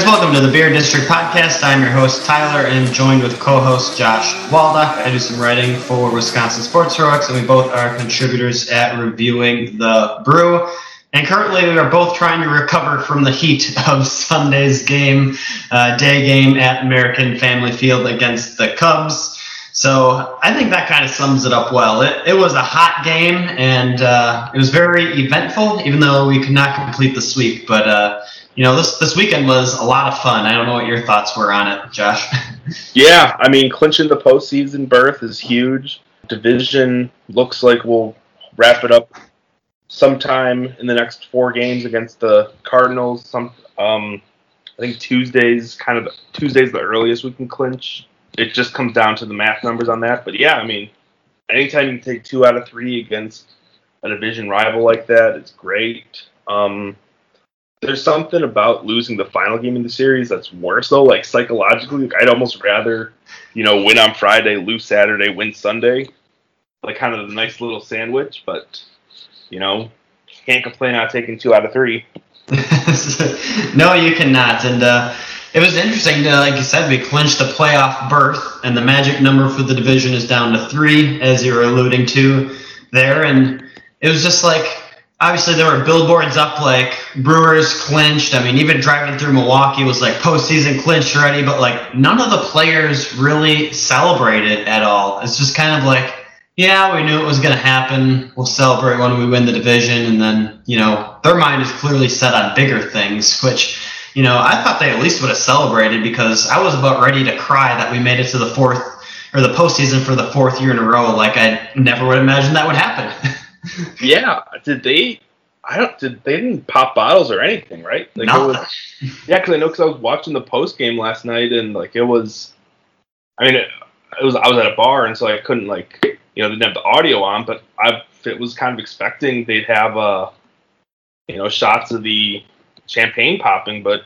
Fans, welcome to the Beer District Podcast. I'm your host, Tyler, and joined with co host Josh Waldock. I do some writing for Wisconsin Sports Heroics, and we both are contributors at reviewing the brew. And currently, we are both trying to recover from the heat of Sunday's game, uh, day game at American Family Field against the Cubs. So I think that kind of sums it up well. It, it was a hot game, and uh, it was very eventful, even though we could not complete the sweep. But uh, you know, this this weekend was a lot of fun. I don't know what your thoughts were on it, Josh. yeah, I mean, clinching the postseason berth is huge. Division looks like we'll wrap it up sometime in the next four games against the Cardinals. Some, um, I think Tuesday's kind of Tuesday's the earliest we can clinch. It just comes down to the math numbers on that. But yeah, I mean, anytime you take two out of three against a division rival like that, it's great. Um, there's something about losing the final game in the series that's worse though. Like psychologically, like, I'd almost rather, you know, win on Friday, lose Saturday, win Sunday. Like kind of a nice little sandwich, but you know, can't complain on taking two out of three. no, you cannot. And uh, it was interesting. To, like you said, we clinched the playoff berth, and the magic number for the division is down to three, as you were alluding to there. And it was just like obviously there were billboards up like Brewers clinched. I mean, even driving through Milwaukee was like postseason clinched already, but like none of the players really celebrated at all. It's just kind of like, yeah, we knew it was going to happen. We'll celebrate when we win the division. And then, you know, their mind is clearly set on bigger things, which, you know, I thought they at least would have celebrated because I was about ready to cry that we made it to the fourth or the postseason for the fourth year in a row. Like I never would imagine that would happen. yeah, did they? I don't. Did they didn't pop bottles or anything, right? Like. Was, yeah, because I know because I was watching the post game last night and like it was. I mean, it, it, was I was at a bar and so I couldn't like you know didn't have the audio on, but I it was kind of expecting they'd have uh you know shots of the champagne popping, but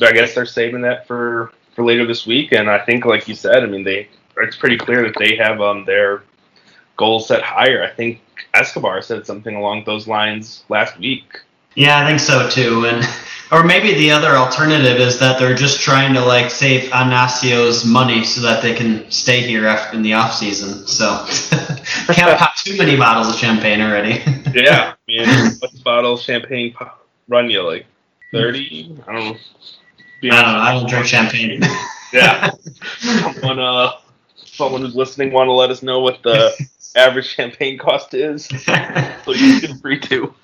I guess they're saving that for for later this week. And I think, like you said, I mean they it's pretty clear that they have um their goals set higher. I think Escobar said something along those lines last week. Yeah, I think so too. And or maybe the other alternative is that they're just trying to like save Attanasio's money so that they can stay here after in the off season. So can't pop too many bottles of champagne already. yeah, I mean, what's bottle of champagne run you like thirty? I don't know. I don't know. I don't drink champagne. yeah. Someone, uh, someone who's listening want to let us know what the average champagne cost is. so you feel free to.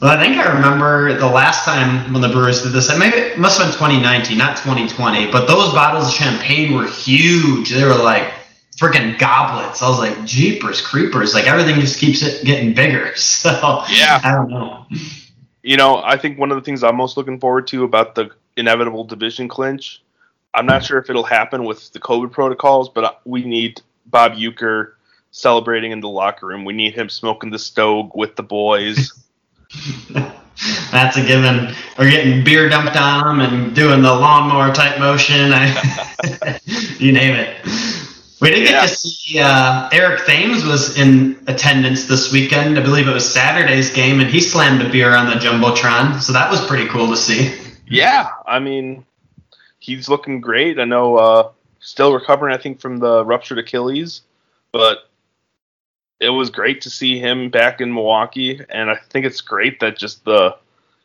Well, I think I remember the last time when the Brewers did this. Maybe it must have been 2019, not 2020. But those bottles of champagne were huge. They were like freaking goblets. I was like, jeepers, creepers! Like everything just keeps it getting bigger. So yeah, I don't know. You know, I think one of the things I'm most looking forward to about the inevitable division clinch. I'm not sure if it'll happen with the COVID protocols, but we need Bob Uecker celebrating in the locker room. We need him smoking the stove with the boys. That's a given. We're getting beer dumped on him and doing the lawnmower type motion. you name it. We did get to see uh, Eric Thames was in attendance this weekend. I believe it was Saturday's game, and he slammed a beer on the jumbotron. So that was pretty cool to see. Yeah, I mean, he's looking great. I know, uh, still recovering, I think, from the ruptured Achilles, but it was great to see him back in Milwaukee, and I think it's great that just the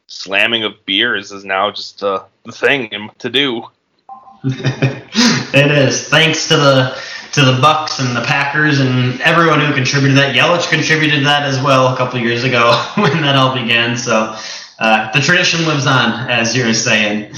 slamming of beers is now just uh, the thing to do. it is. Thanks to the to the Bucks and the Packers and everyone who contributed that. Yelich contributed that as well a couple years ago when that all began. So uh, the tradition lives on, as you were saying.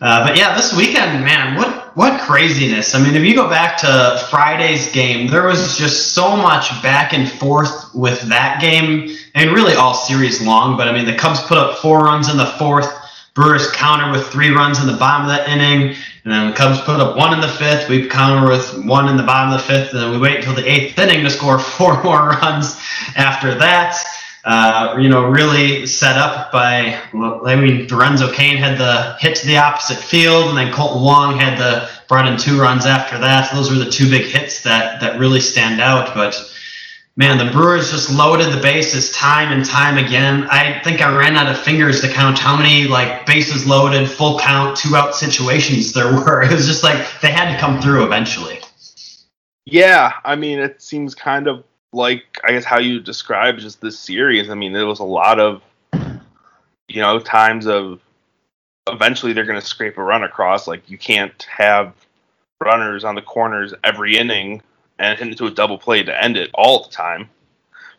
Uh, but yeah, this weekend, man, what what craziness! I mean, if you go back to Friday's game, there was just so much back and forth with that game, and really all series long. But I mean, the Cubs put up four runs in the fourth. Brewers counter with three runs in the bottom of that inning, and then the Cubs put up one in the fifth. We counter with one in the bottom of the fifth, and then we wait until the eighth inning to score four more runs after that. Uh, you know, really set up by, I mean, Lorenzo Cain had the hit to the opposite field, and then Kolten Wong had the brought in two runs after that. So those were the two big hits that that really stand out. But Man, the Brewers just loaded the bases time and time again. I think I ran out of fingers to count how many like bases loaded, full count, two out situations there were. It was just like they had to come through eventually. Yeah, I mean, it seems kind of like I guess how you describe just this series. I mean, there was a lot of you know times of eventually they're going to scrape a run across. Like you can't have runners on the corners every inning and hit into a double play to end it all the time.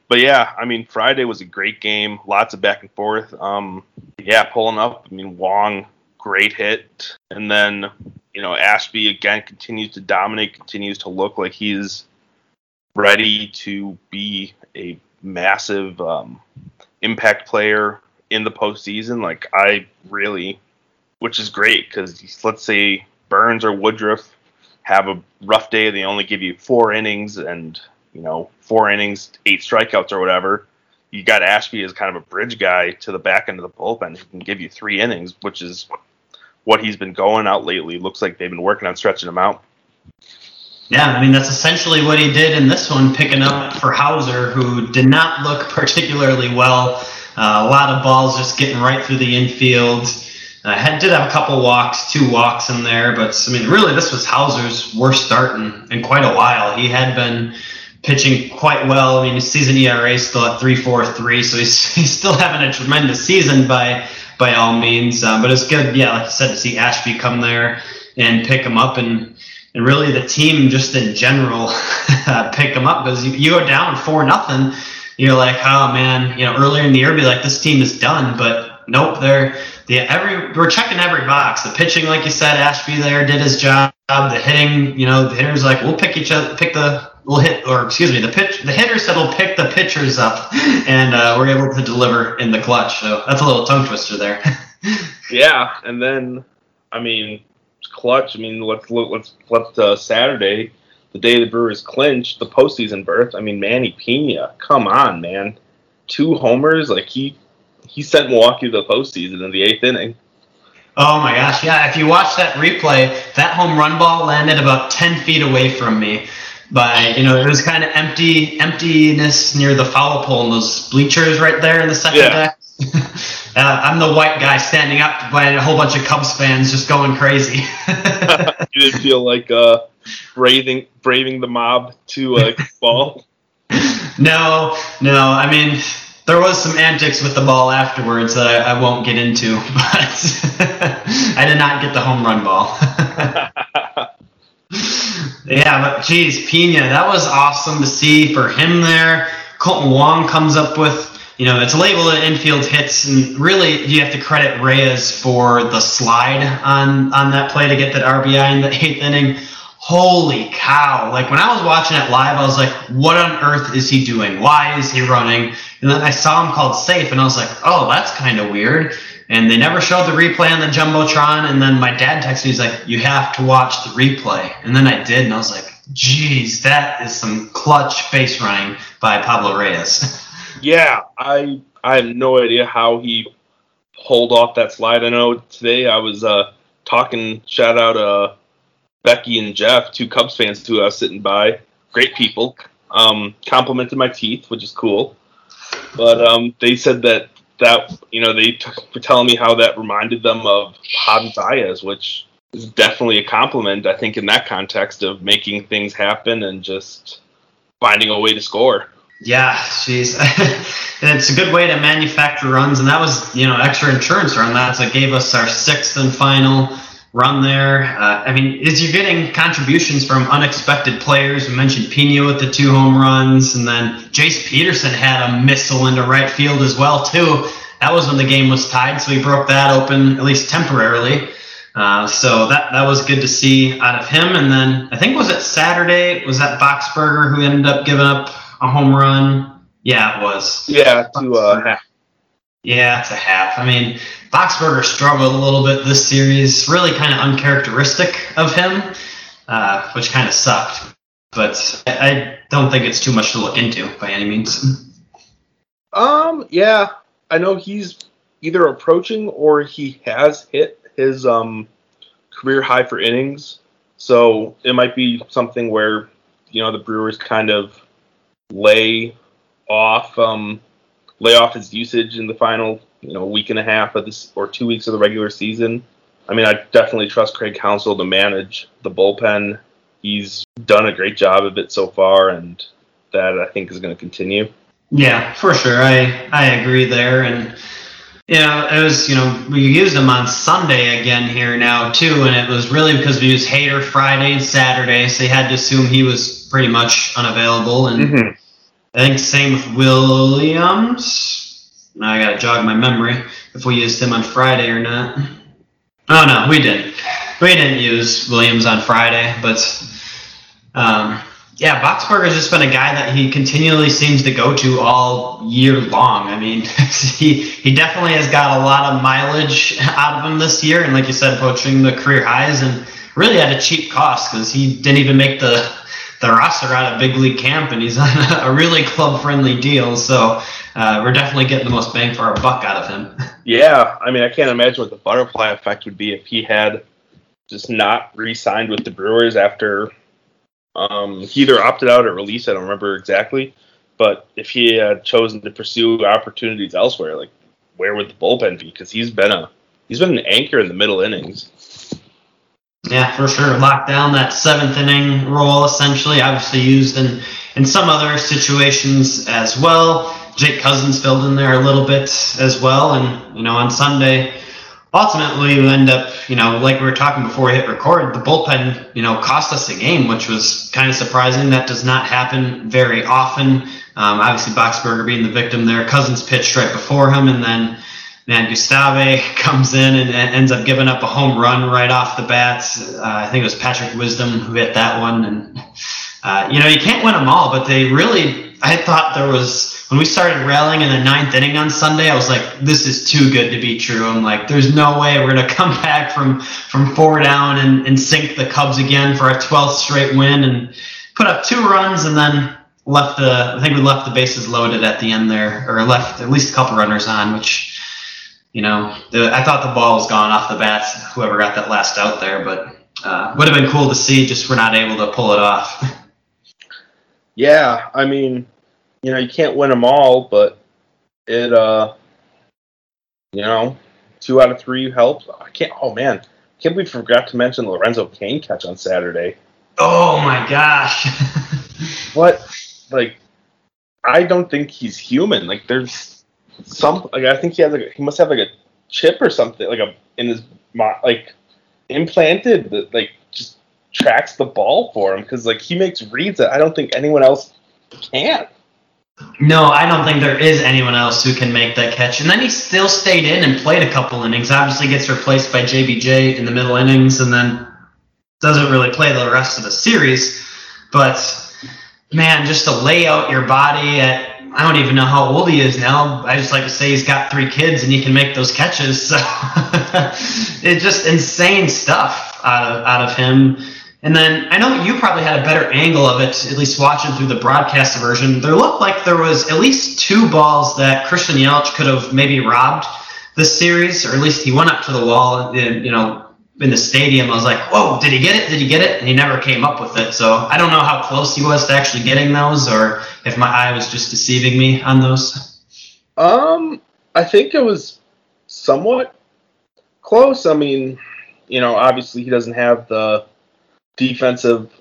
But yeah, I mean, Friday was a great game. Lots of back and forth. Um, yeah, pulling up. I mean, Wong, great hit, and then you know Ashby again continues to dominate, continues to look like he's ready to be a massive um, impact player in the postseason. Like I really, which is great because let's say Burnes or Woodruff have a rough day, they only give you four innings and you know four innings, eight strikeouts or whatever. You got Ashby as kind of a bridge guy to the back end of the bullpen who can give you three innings, which is what he's been going out lately. Looks like they've been working on stretching him out. Yeah, I mean that's essentially what he did in this one, picking up for Houser, who did not look particularly well. Uh, a lot of balls just getting right through the infield. Uh, had did have a couple walks, two walks in there, but I mean, really, this was Houser's worst start in, in quite a while. He had been pitching quite well. I mean, his season ERA is still at 3.43, so he's he's still having a tremendous season by by all means. Um, but it's good, yeah, like you said, to see Ashby come there and pick him up, and and really the team just in general uh, pick them up because you, you go down four nothing. You're like, oh man, you know, earlier in the year, be like, this team is done, but nope, they're the every we're checking every box. The pitching, like you said, Ashby there did his job. The hitting, you know, the hitters like we'll pick each other, pick the we'll hit or excuse me, the pitch the hitter said we'll pick the pitchers up, and uh, we're able to deliver in the clutch. So that's a little tongue twister there. yeah, and then I mean, clutch. I mean, let's look. Let's let's uh, Saturday, the day the Brewers clinched the postseason berth. I mean, Manny Piña, come on, man, two homers. Like he he sent Milwaukee to the postseason in the eighth inning. Oh my gosh, yeah. If you watch that replay, that home run ball landed about ten feet away from me. By you know, it was kind of empty, emptiness near the foul pole and those bleachers right there in the second yeah. deck. uh, I'm the white guy standing up by a whole bunch of Cubs fans just going crazy. you didn't feel like uh, braving braving the mob to uh, ball. No, no. I mean, there was some antics with the ball afterwards that I, I won't get into, but I did not get the home run ball. yeah, but geez, Piña, that was awesome to see for him there. Kolten Wong comes up with, you know, it's labeled infield hits, and really you have to credit Reyes for the slide on on that play to get that RBI in the eighth inning holy cow. Like when I was watching it live, I was like, what on earth is he doing? Why is he running? And then I saw him called safe, and I was like, oh, that's kind of weird. And they never showed the replay on the Jumbotron. And then my dad texted me, he's like, you have to watch the replay. And then I did, and I was like, geez, that is some clutch base running by Pablo Reyes. Yeah, I I have no idea how he pulled off that slide. I know today I was uh, talking, shout out uh, Becky and Jeff, two Cubs fans who I was sitting by, great people, um, complimented my teeth, which is cool. But um, they said that that you know they t- were telling me how that reminded them of Javi Baez, which is definitely a compliment. I think in that context of making things happen and just finding a way to score. Yeah, jeez. it's a good way to manufacture runs, and that was, you know, extra insurance run. That's what gave us our sixth and final run there. Uh, I mean, is you're getting contributions from unexpected players. We mentioned Piña with the two home runs, and then Jace Peterson had a missile into right field as well too. That was when the game was tied, so he broke that open at least temporarily. Uh, so that that was good to see out of him. And then I think was it Saturday was that Boxberger who ended up giving up a home run. Yeah, it was. Yeah, to uh, Happ. Yeah, it's a Happ. I mean, Boxberger struggled a little bit this series. Really kind of uncharacteristic of him, uh, which kind of sucked. But I don't think it's too much to look into by any means. Um, yeah, I know he's either approaching or he has hit his um career high for innings. So it might be something where you know the Brewers kind of lay off um, lay off his usage in the final you know week and a half of this or two weeks of the regular season. I mean, I definitely trust Craig Counsell to manage the bullpen. He's done a great job of it so far, and that I think is going to continue. Yeah, for sure. I I agree there, and you know, it was you know we used him on Sunday again here now too, and it was really because we used Hader Friday and Saturday, so you had to assume he was pretty much unavailable, and Mm-hmm. I think same with Williams. Now I gotta jog my memory if we used him on Friday or not. Oh no, we didn't. We didn't use Williams on Friday, but um, yeah, Boxberger's just been a guy that he continually seems to go to all year long. I mean, he he definitely has got a lot of mileage out of him this year, and like you said, poaching the career highs, and really at a cheap cost because he didn't even make the the roster out of big league camp, and he's on a really club friendly deal. So uh, we're definitely getting the most bang for our buck out of him. Yeah, I mean, I can't imagine what the butterfly effect would be if he had just not re-signed with the Brewers after um, he either opted out or released. I don't remember exactly, but if he had chosen to pursue opportunities elsewhere, like where would the bullpen be? Because he's been a he's been an anchor in the middle innings. Yeah, for sure. Lock down that seventh inning role, essentially. Obviously used in in some other situations as well. Jake Cousins filled in there a little bit as well, and you know on Sunday, ultimately we end up, you know, like we were talking before we hit record, the bullpen, you know, cost us a game, which was kind of surprising. That does not happen very often. Um, obviously, Boxberger being the victim there. Cousins pitched right before him, and then man, Gustave comes in and, ends up giving up a home run right off the bat. Uh, I think it was Patrick Wisdom who hit that one, and uh, you know you can't win them all, but they really. I thought there was when we started railing in the ninth inning on Sunday. I was like, "This is too good to be true." I'm like, "There's no way we're gonna come back from from four down and, and sink the Cubs again for a 12th straight win and put up two runs and then left the. I think we left the bases loaded at the end there, or left at least a couple runners on, which you know, the, I thought the ball was gone off the bats. Whoever got that last out there, but uh, would have been cool to see. Just we're not able to pull it off. Yeah, I mean, you know, you can't win them all, but it, uh, you know, two out of three helped. I can't. Oh man, can't we forgot to mention Lorenzo Cain catch on Saturday? oh my gosh! What? Like, I don't think he's human. Like, there's some. Like, I think he has like he must have like a chip or something like a in his like implanted that like just tracks the ball for him because like he makes reads that I don't think anyone else can. no, I don't think there is anyone else who can make that catch. And then he still stayed in and played a couple innings. Obviously, gets replaced by JBJ in the middle innings, and then doesn't really play the rest of the series. But man, just to lay out your body at I don't even know how old he is now. I just like to say he's got three kids and he can make those catches. So it's just insane stuff out of out of him. And then I know you probably had a better angle of it, at least watching through the broadcast version. There looked like there was at least two balls that Christian Yelich could have maybe robbed this series, or at least he went up to the wall, and, you know, in the stadium. I was like, whoa, did he get it? Did he get it? And he never came up with it. So I don't know how close he was to actually getting those, or if my eye was just deceiving me on those. Um, I think it was somewhat close. I mean, you know, obviously he doesn't have the defensive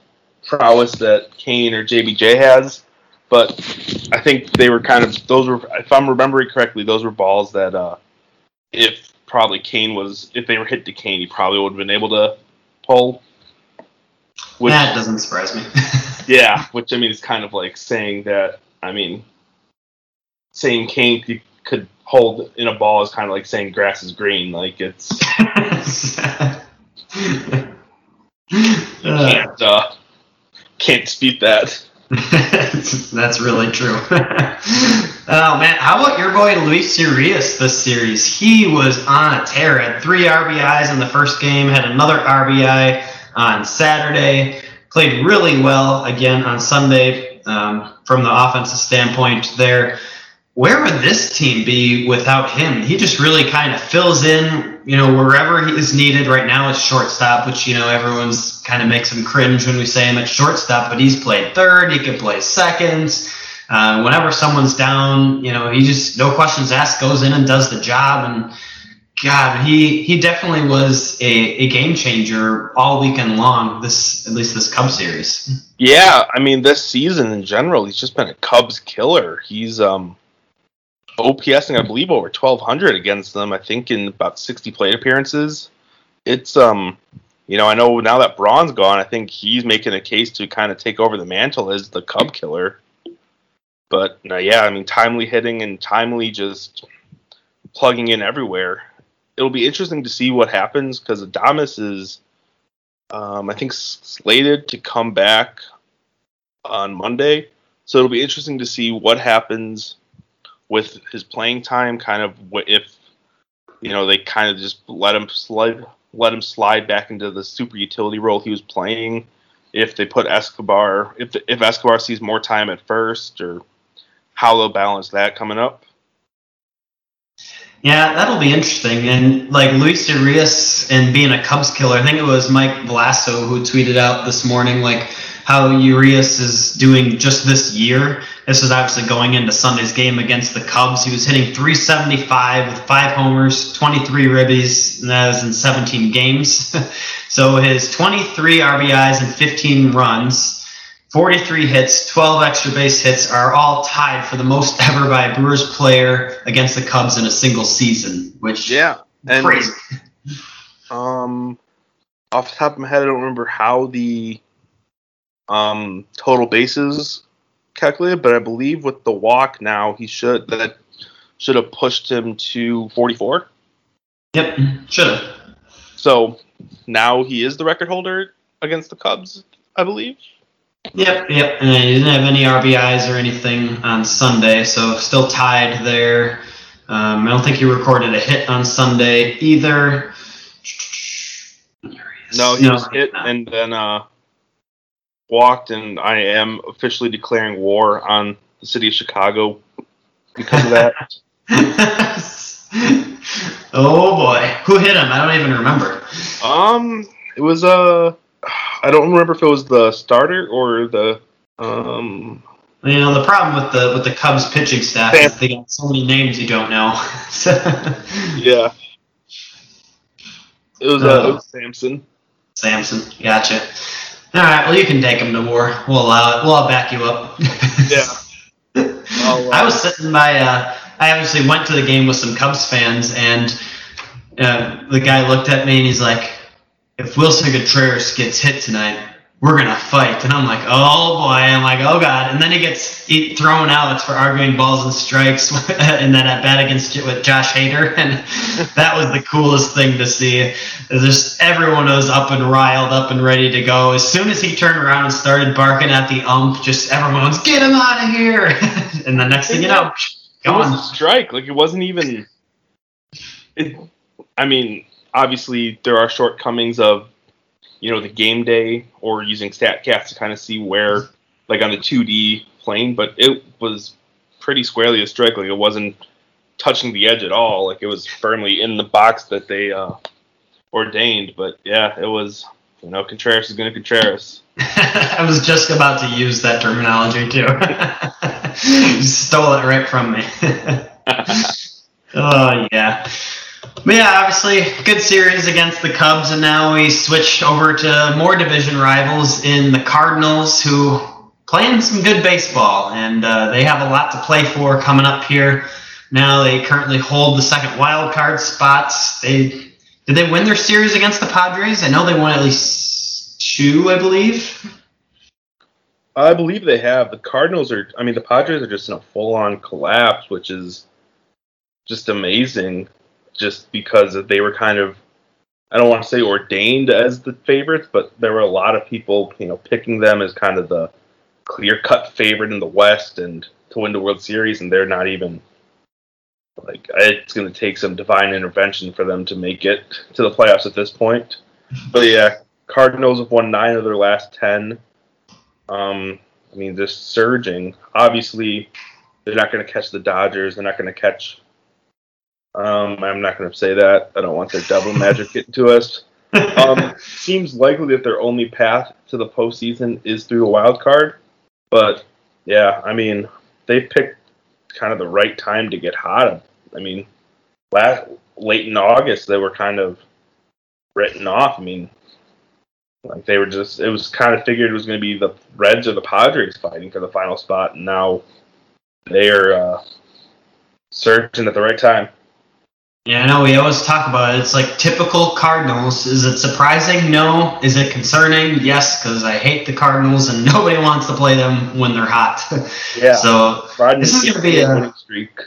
prowess that Cain or JBJ has, but I think they were kind of those were, if I'm remembering correctly, those were balls that uh, if probably Cain was, if they were hit to Cain, he probably would have been able to pull. Which, that doesn't surprise me. yeah, which I mean is kind of like saying that. I mean, saying Cain could, could hold in a ball is kind of like saying grass is green. Like it's Uh, can't uh, can't dispute that. That's really true. oh man, how about your boy Luis Urias this series? He was on a tear. Had three RBIs in the first game. Had another RBI on Saturday. Played really well again on Sunday um, from the offensive standpoint. There, where would this team be without him? He just really kind of fills in, you know, wherever he is needed. Right now, it's shortstop, which you know everyone's kind of makes him cringe when we say him at shortstop. But he's played third. He can play second. Uh, whenever someone's down, you know, he just no questions asked, goes in and does the job. And God, he he definitely was a, a game changer all weekend long. This at least this Cubs series. Yeah, I mean this season in general, he's just been a Cubs killer. He's um OPSing, I believe, over twelve hundred against them. I think in about sixty plate appearances. It's um, you know, I know now that Braun's gone, I think he's making a case to kind of take over the mantle as the Cub killer. But uh, yeah, I mean, timely hitting and timely just plugging in everywhere. It'll be interesting to see what happens because Adames is, um, I think, slated to come back on Monday. So it'll be interesting to see what happens with his playing time. Kind of if you know they kind of just let him slide, let him slide back into the super utility role he was playing. If they put Escobar, if if Escobar sees more time at first, or how they'll balance that coming up. Yeah, that'll be interesting. And like Luis Urias and being a Cubs killer, I think it was Mike Vassallo who tweeted out this morning like how Urias is doing just this year. This is obviously going into Sunday's game against the Cubs. He was hitting 375 with five homers, 23 ribbies, and that was in 17 games. so his 23 RBIs and 15 runs 43 hits, 12 extra base hits are all tied for the most ever by a Brewers player against the Cubs in a single season, which yeah, and, crazy. Um, off the top of my head, I don't remember how the um total bases calculated, but I believe with the walk now he should that should have pushed him to 44. Yep, should have. So now he is the record holder against the Cubs, I believe. Yep, yep. And he didn't have any RBIs or anything on Sunday, so still tied there. Um, I don't think he recorded a hit on Sunday either. No, he no, was hit and then uh, walked, and I am officially declaring war on the city of Chicago because of that. oh boy, who hit him? I don't even remember. Um, it was uh I don't remember if it was the starter or the um. You know the problem with the with the Cubs pitching staff is they got so many names you don't know. yeah. It was, uh, uh, it was Sampson. Sampson, gotcha. All right, well you can take him to war. We'll allow it. We'll all back you up. yeah. Uh, I was sitting by. Uh, I obviously went to the game with some Cubs fans, and uh, the guy looked at me and he's like, if Willson Contreras gets hit tonight, we're gonna fight. And I'm like, oh boy. I'm like, oh god. And then he gets thrown out for arguing balls and strikes, and then at bat against with Josh Hader, and that was the coolest thing to see. Just everyone was up and riled, up and ready to go. As soon as he turned around and started barking at the ump, just everyone was get him out of here. and the next thing you know, gone. It was a strike. Like it wasn't even. It. I mean, obviously there are shortcomings of you know the game day or using statcast to kind of see where like on the 2d plane but it was pretty squarely a strike. Like it wasn't touching the edge at all. Like it was firmly in the box that they uh, ordained. But yeah it was you know contreras is going to contreras. I was just about to use that terminology too. You stole it right from me. Oh yeah but yeah, obviously, good series against the Cubs, and now we switch over to more division rivals in the Cardinals, who playing some good baseball, and uh, they have a lot to play for coming up here. Now they currently hold the second wild card spots. They did they win their series against the Padres? I know they won at least two, I believe. I believe they have. The Cardinals are. I mean, the Padres are just in a full-on collapse, which is just amazing just because they were kind of I don't want to say ordained as the favorites, but there were a lot of people, you know, picking them as kind of the clear cut favorite in the West and to win the World Series, and they're not even like it's going to take some divine intervention for them to make it to the playoffs at this point. But yeah, Cardinals have won nine of their last ten. Um, I mean, just surging. Obviously, they're not going to catch the Dodgers. They're not going to catch um, I'm not going to say that. I don't want their double magic getting to us. Um, seems likely that their only path to the postseason is through the wild card. But yeah, I mean, they picked kind of the right time to get hot. I mean, last late in August they were kind of written off. I mean, like they were just it was kind of figured it was going to be the Reds or the Padres fighting for the final spot, and now they are uh, surging at the right time. Yeah, I know we always talk about it. It's like typical Cardinals. Is it surprising? No. Is it concerning? Yes, because I hate the Cardinals and nobody wants to play them when they're hot. Yeah. so this is going to be a winning streak.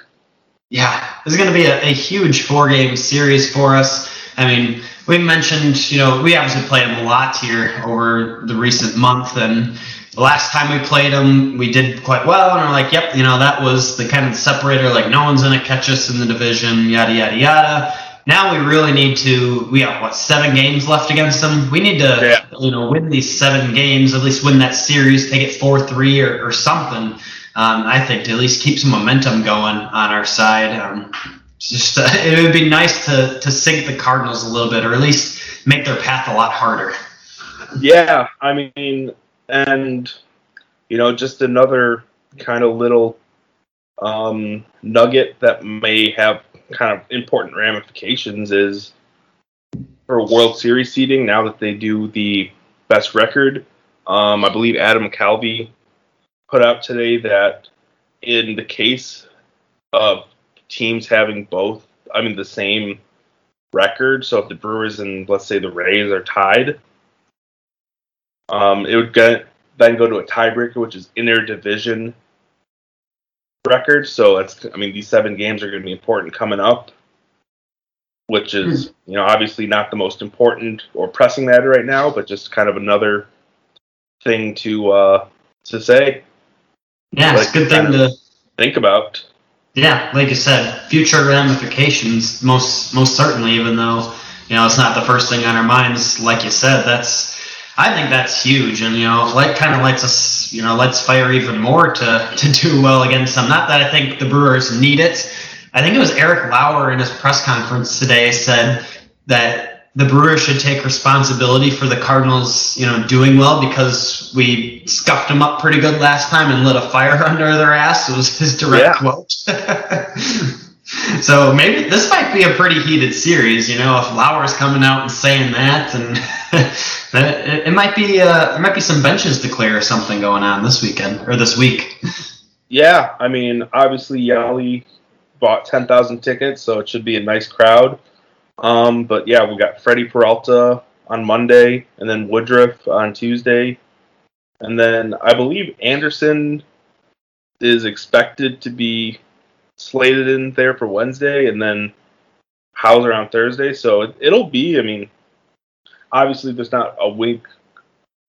Yeah, this is going to be a, a huge four-game series for us. I mean, we mentioned, you know, we obviously played them a lot here over the recent month, and the last time we played them, we did quite well, and we're like, yep, you know, that was the kind of separator, like no one's going to catch us in the division, yada yada yada. Now we really need to. We have what seven games left against them. We need to, Yeah. you know, win these seven games, at least win that series, take it four three or, or something. Um, I think to at least keep some momentum going on our side. Um, just uh, it would be nice to to sink the Cardinals a little bit, or at least make their path a lot harder. Yeah, I mean, and you know, just another kind of little um, nugget that may have kind of important ramifications is for World Series seeding. Now that they do the best record, um, I believe Adam McCalvy put out today that in the case of teams having both, I mean, the same record. So if the Brewers and let's say the Rays are tied, um, it would get then go to a tiebreaker, which is inner division record. So that's I mean these seven games are going to be important coming up, which is you know obviously not the most important or pressing matter right now, but just kind of another thing to uh, to say Yeah, it's a good thing to. think about. Yeah, like you said, future ramifications most most certainly. Even though you know it's not the first thing on our minds, like you said, that's I think that's huge, and you know, like kind of lights us, you know, lights fire even more to to do well against them. Not that I think the Brewers need it. I think it was Eric Lauer in his press conference today said that the Brewers should take responsibility for the Cardinals, you know, doing well because we scuffed them up pretty good last time and lit a fire under their ass. It was his direct Yeah. quote. so maybe this might be a pretty heated series, you know, if Lauer's coming out and saying that, and it, it might be uh, might be some benches clear or something going on this weekend or this week. Yeah, I mean obviously Yeli bought ten thousand tickets, so it should be a nice crowd. Um, but yeah, we got Freddy Peralta on Monday, and then Woodruff on Tuesday, and then I believe Anderson is expected to be slated in there for Wednesday, and then Houser on Thursday. So it, it'll be. I mean, obviously there's not a week,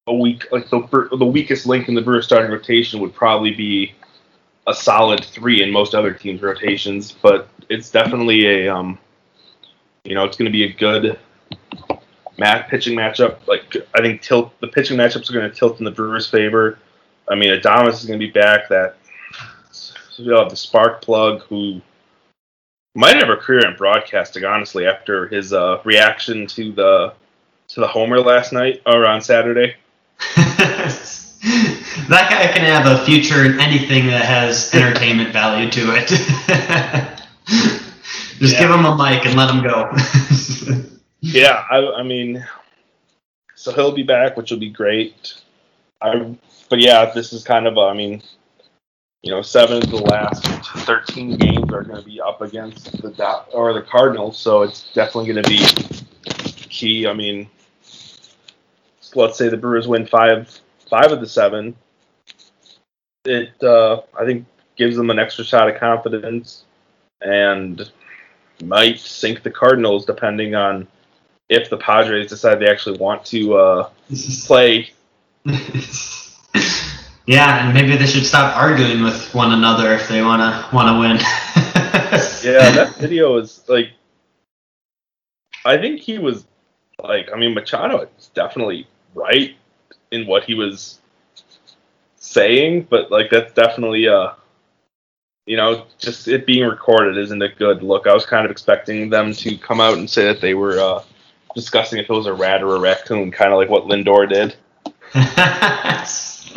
a week like the the weakest link in the Brewers starting rotation would probably be a solid three in most other teams' rotations, but it's definitely a um, you know, it's going to be a good mat pitching matchup. Like I think tilt the pitching matchups are going to tilt in the Brewers' favor. I mean, Adames is going to be back. That know, the spark plug who might have a career in broadcasting, honestly, after his uh, reaction to the to the homer last night or on Saturday. that guy can have a future in anything that has entertainment value to it. Just Yeah. give him a mic and let him go. Yeah, I, I mean, so he'll be back, which will be great. I, but yeah, this is kind of, a, I mean, you know, seven of the last thirteen games are going to be up against the Do- or the Cardinals, so it's definitely going to be key. I mean, let's say the Brewers win five five of the seven. It, uh, I think, gives them an extra shot of confidence, and might sink the Cardinals depending on if the Padres decide they actually want to uh, play. yeah, and maybe they should stop arguing with one another if they wanna wanna win. Yeah, that video is like, I think he was like, I mean, Machado is definitely right in what he was saying, but like that's definitely uh, you know, just it being recorded isn't a good look. I was kind of expecting them to come out and say that they were uh, discussing if it was a rat or a raccoon, kind of like what Lindor did.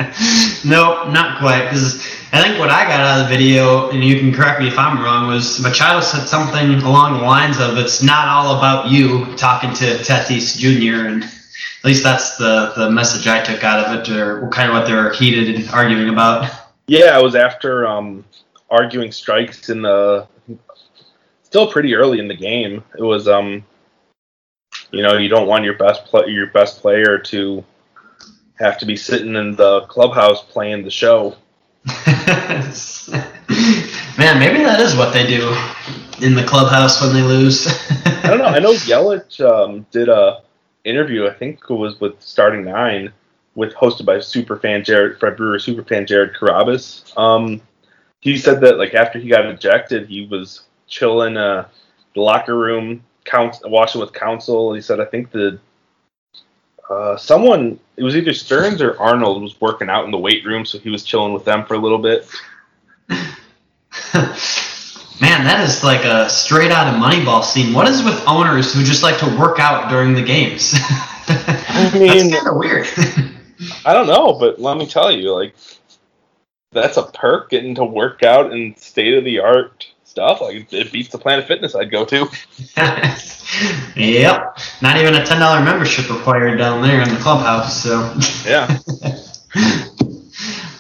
nope, not quite. Because I think what I got out of the video, and you can correct me if I'm wrong, was Machado said something along the lines of "It's not all about you," talking to Tatis Jr. and at least that's the the message I took out of it, or kind of what they were heated and arguing about. Yeah, it was after um, arguing strikes in the still pretty early in the game. It was um, you know, you don't want your best play, your best player to have to be sitting in the clubhouse playing the show. Man, maybe that is what they do in the clubhouse when they lose. I don't know. I know Yelich um, did a interview. I think it was with Starting Nine, with hosted by superfan Jared Fred Brewer superfan Jared Carrabis. Um, he said that like after he got ejected, he was chilling uh, the locker room, count, watching with Counsell. He said, I think the uh, someone it was either Stearns or Arnold was working out in the weight room, so he was chilling with them for a little bit. Man, that is like a straight out of Moneyball scene. What is with owners who just like to work out during the games? I mean, that's kind of weird. I don't know, but let me tell you, like that's a perk getting to work out in state of the art stuff. Like it beats the Planet Fitness I'd go to. yep, not even a ten dollar membership required down there in the clubhouse. So yeah.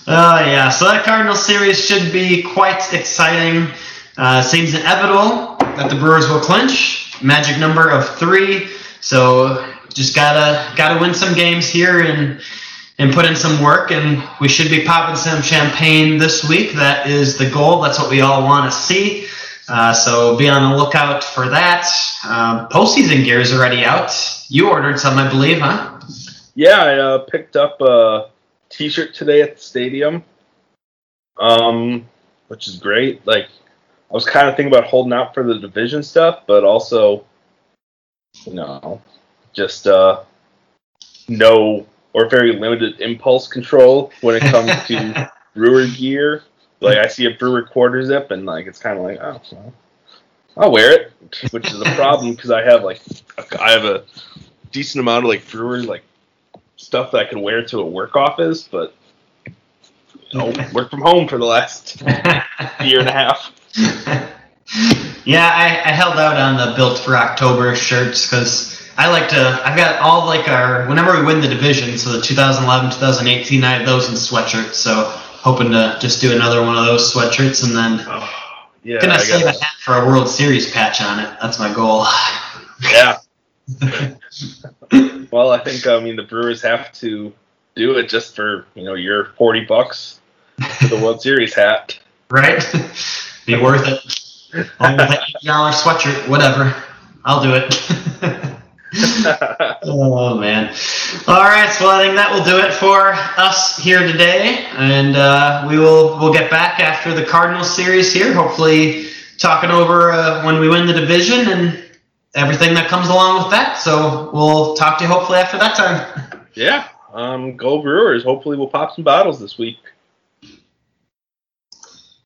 Uh, yeah, so that Cardinal series should be quite exciting. Uh, seems inevitable that the Brewers will clinch. Magic number of three. So just gotta gotta win some games here and and put in some work, and we should be popping some champagne this week. That is the goal. That's what we all want to see. Uh, so be on the lookout for that. Uh, postseason gear is already out. You ordered some, I believe, huh? Yeah, I uh, picked up a T-shirt today at the stadium, um, which is great. Like, I was kind of thinking about holding out for the division stuff, but also, you know, just uh, no or very limited impulse control when it comes to brewer gear. Like I see a brewer quarter zip and like it's kind of like oh well, I'll wear it, which is a problem because I have like I have a decent amount of like brewer like stuff that I can wear to a work office, but you know, work from home for the last year and a half. yeah, I, I held out on the built for October shirts because I like to. I've got all like our whenever we win the division, so the 2011, 2018, I have those in sweatshirts. So hoping to just do another one of those sweatshirts and then oh, yeah, gonna I save a hat for a World Series patch on it. That's my goal. Yeah. well, I think I mean the Brewers have to do it just for you know your forty bucks for the World Series hat. Right. Be worth it. Only with eight dollar sweatshirt, whatever. I'll do it. oh man! All right, so I think that will do it for us here today, and uh, we will we'll get back after the Cardinals series here. Hopefully, talking over uh, when we win the division and everything that comes along with that. So we'll talk to you hopefully after that time. Yeah, um, go Brewers! Hopefully, we'll pop some bottles this week.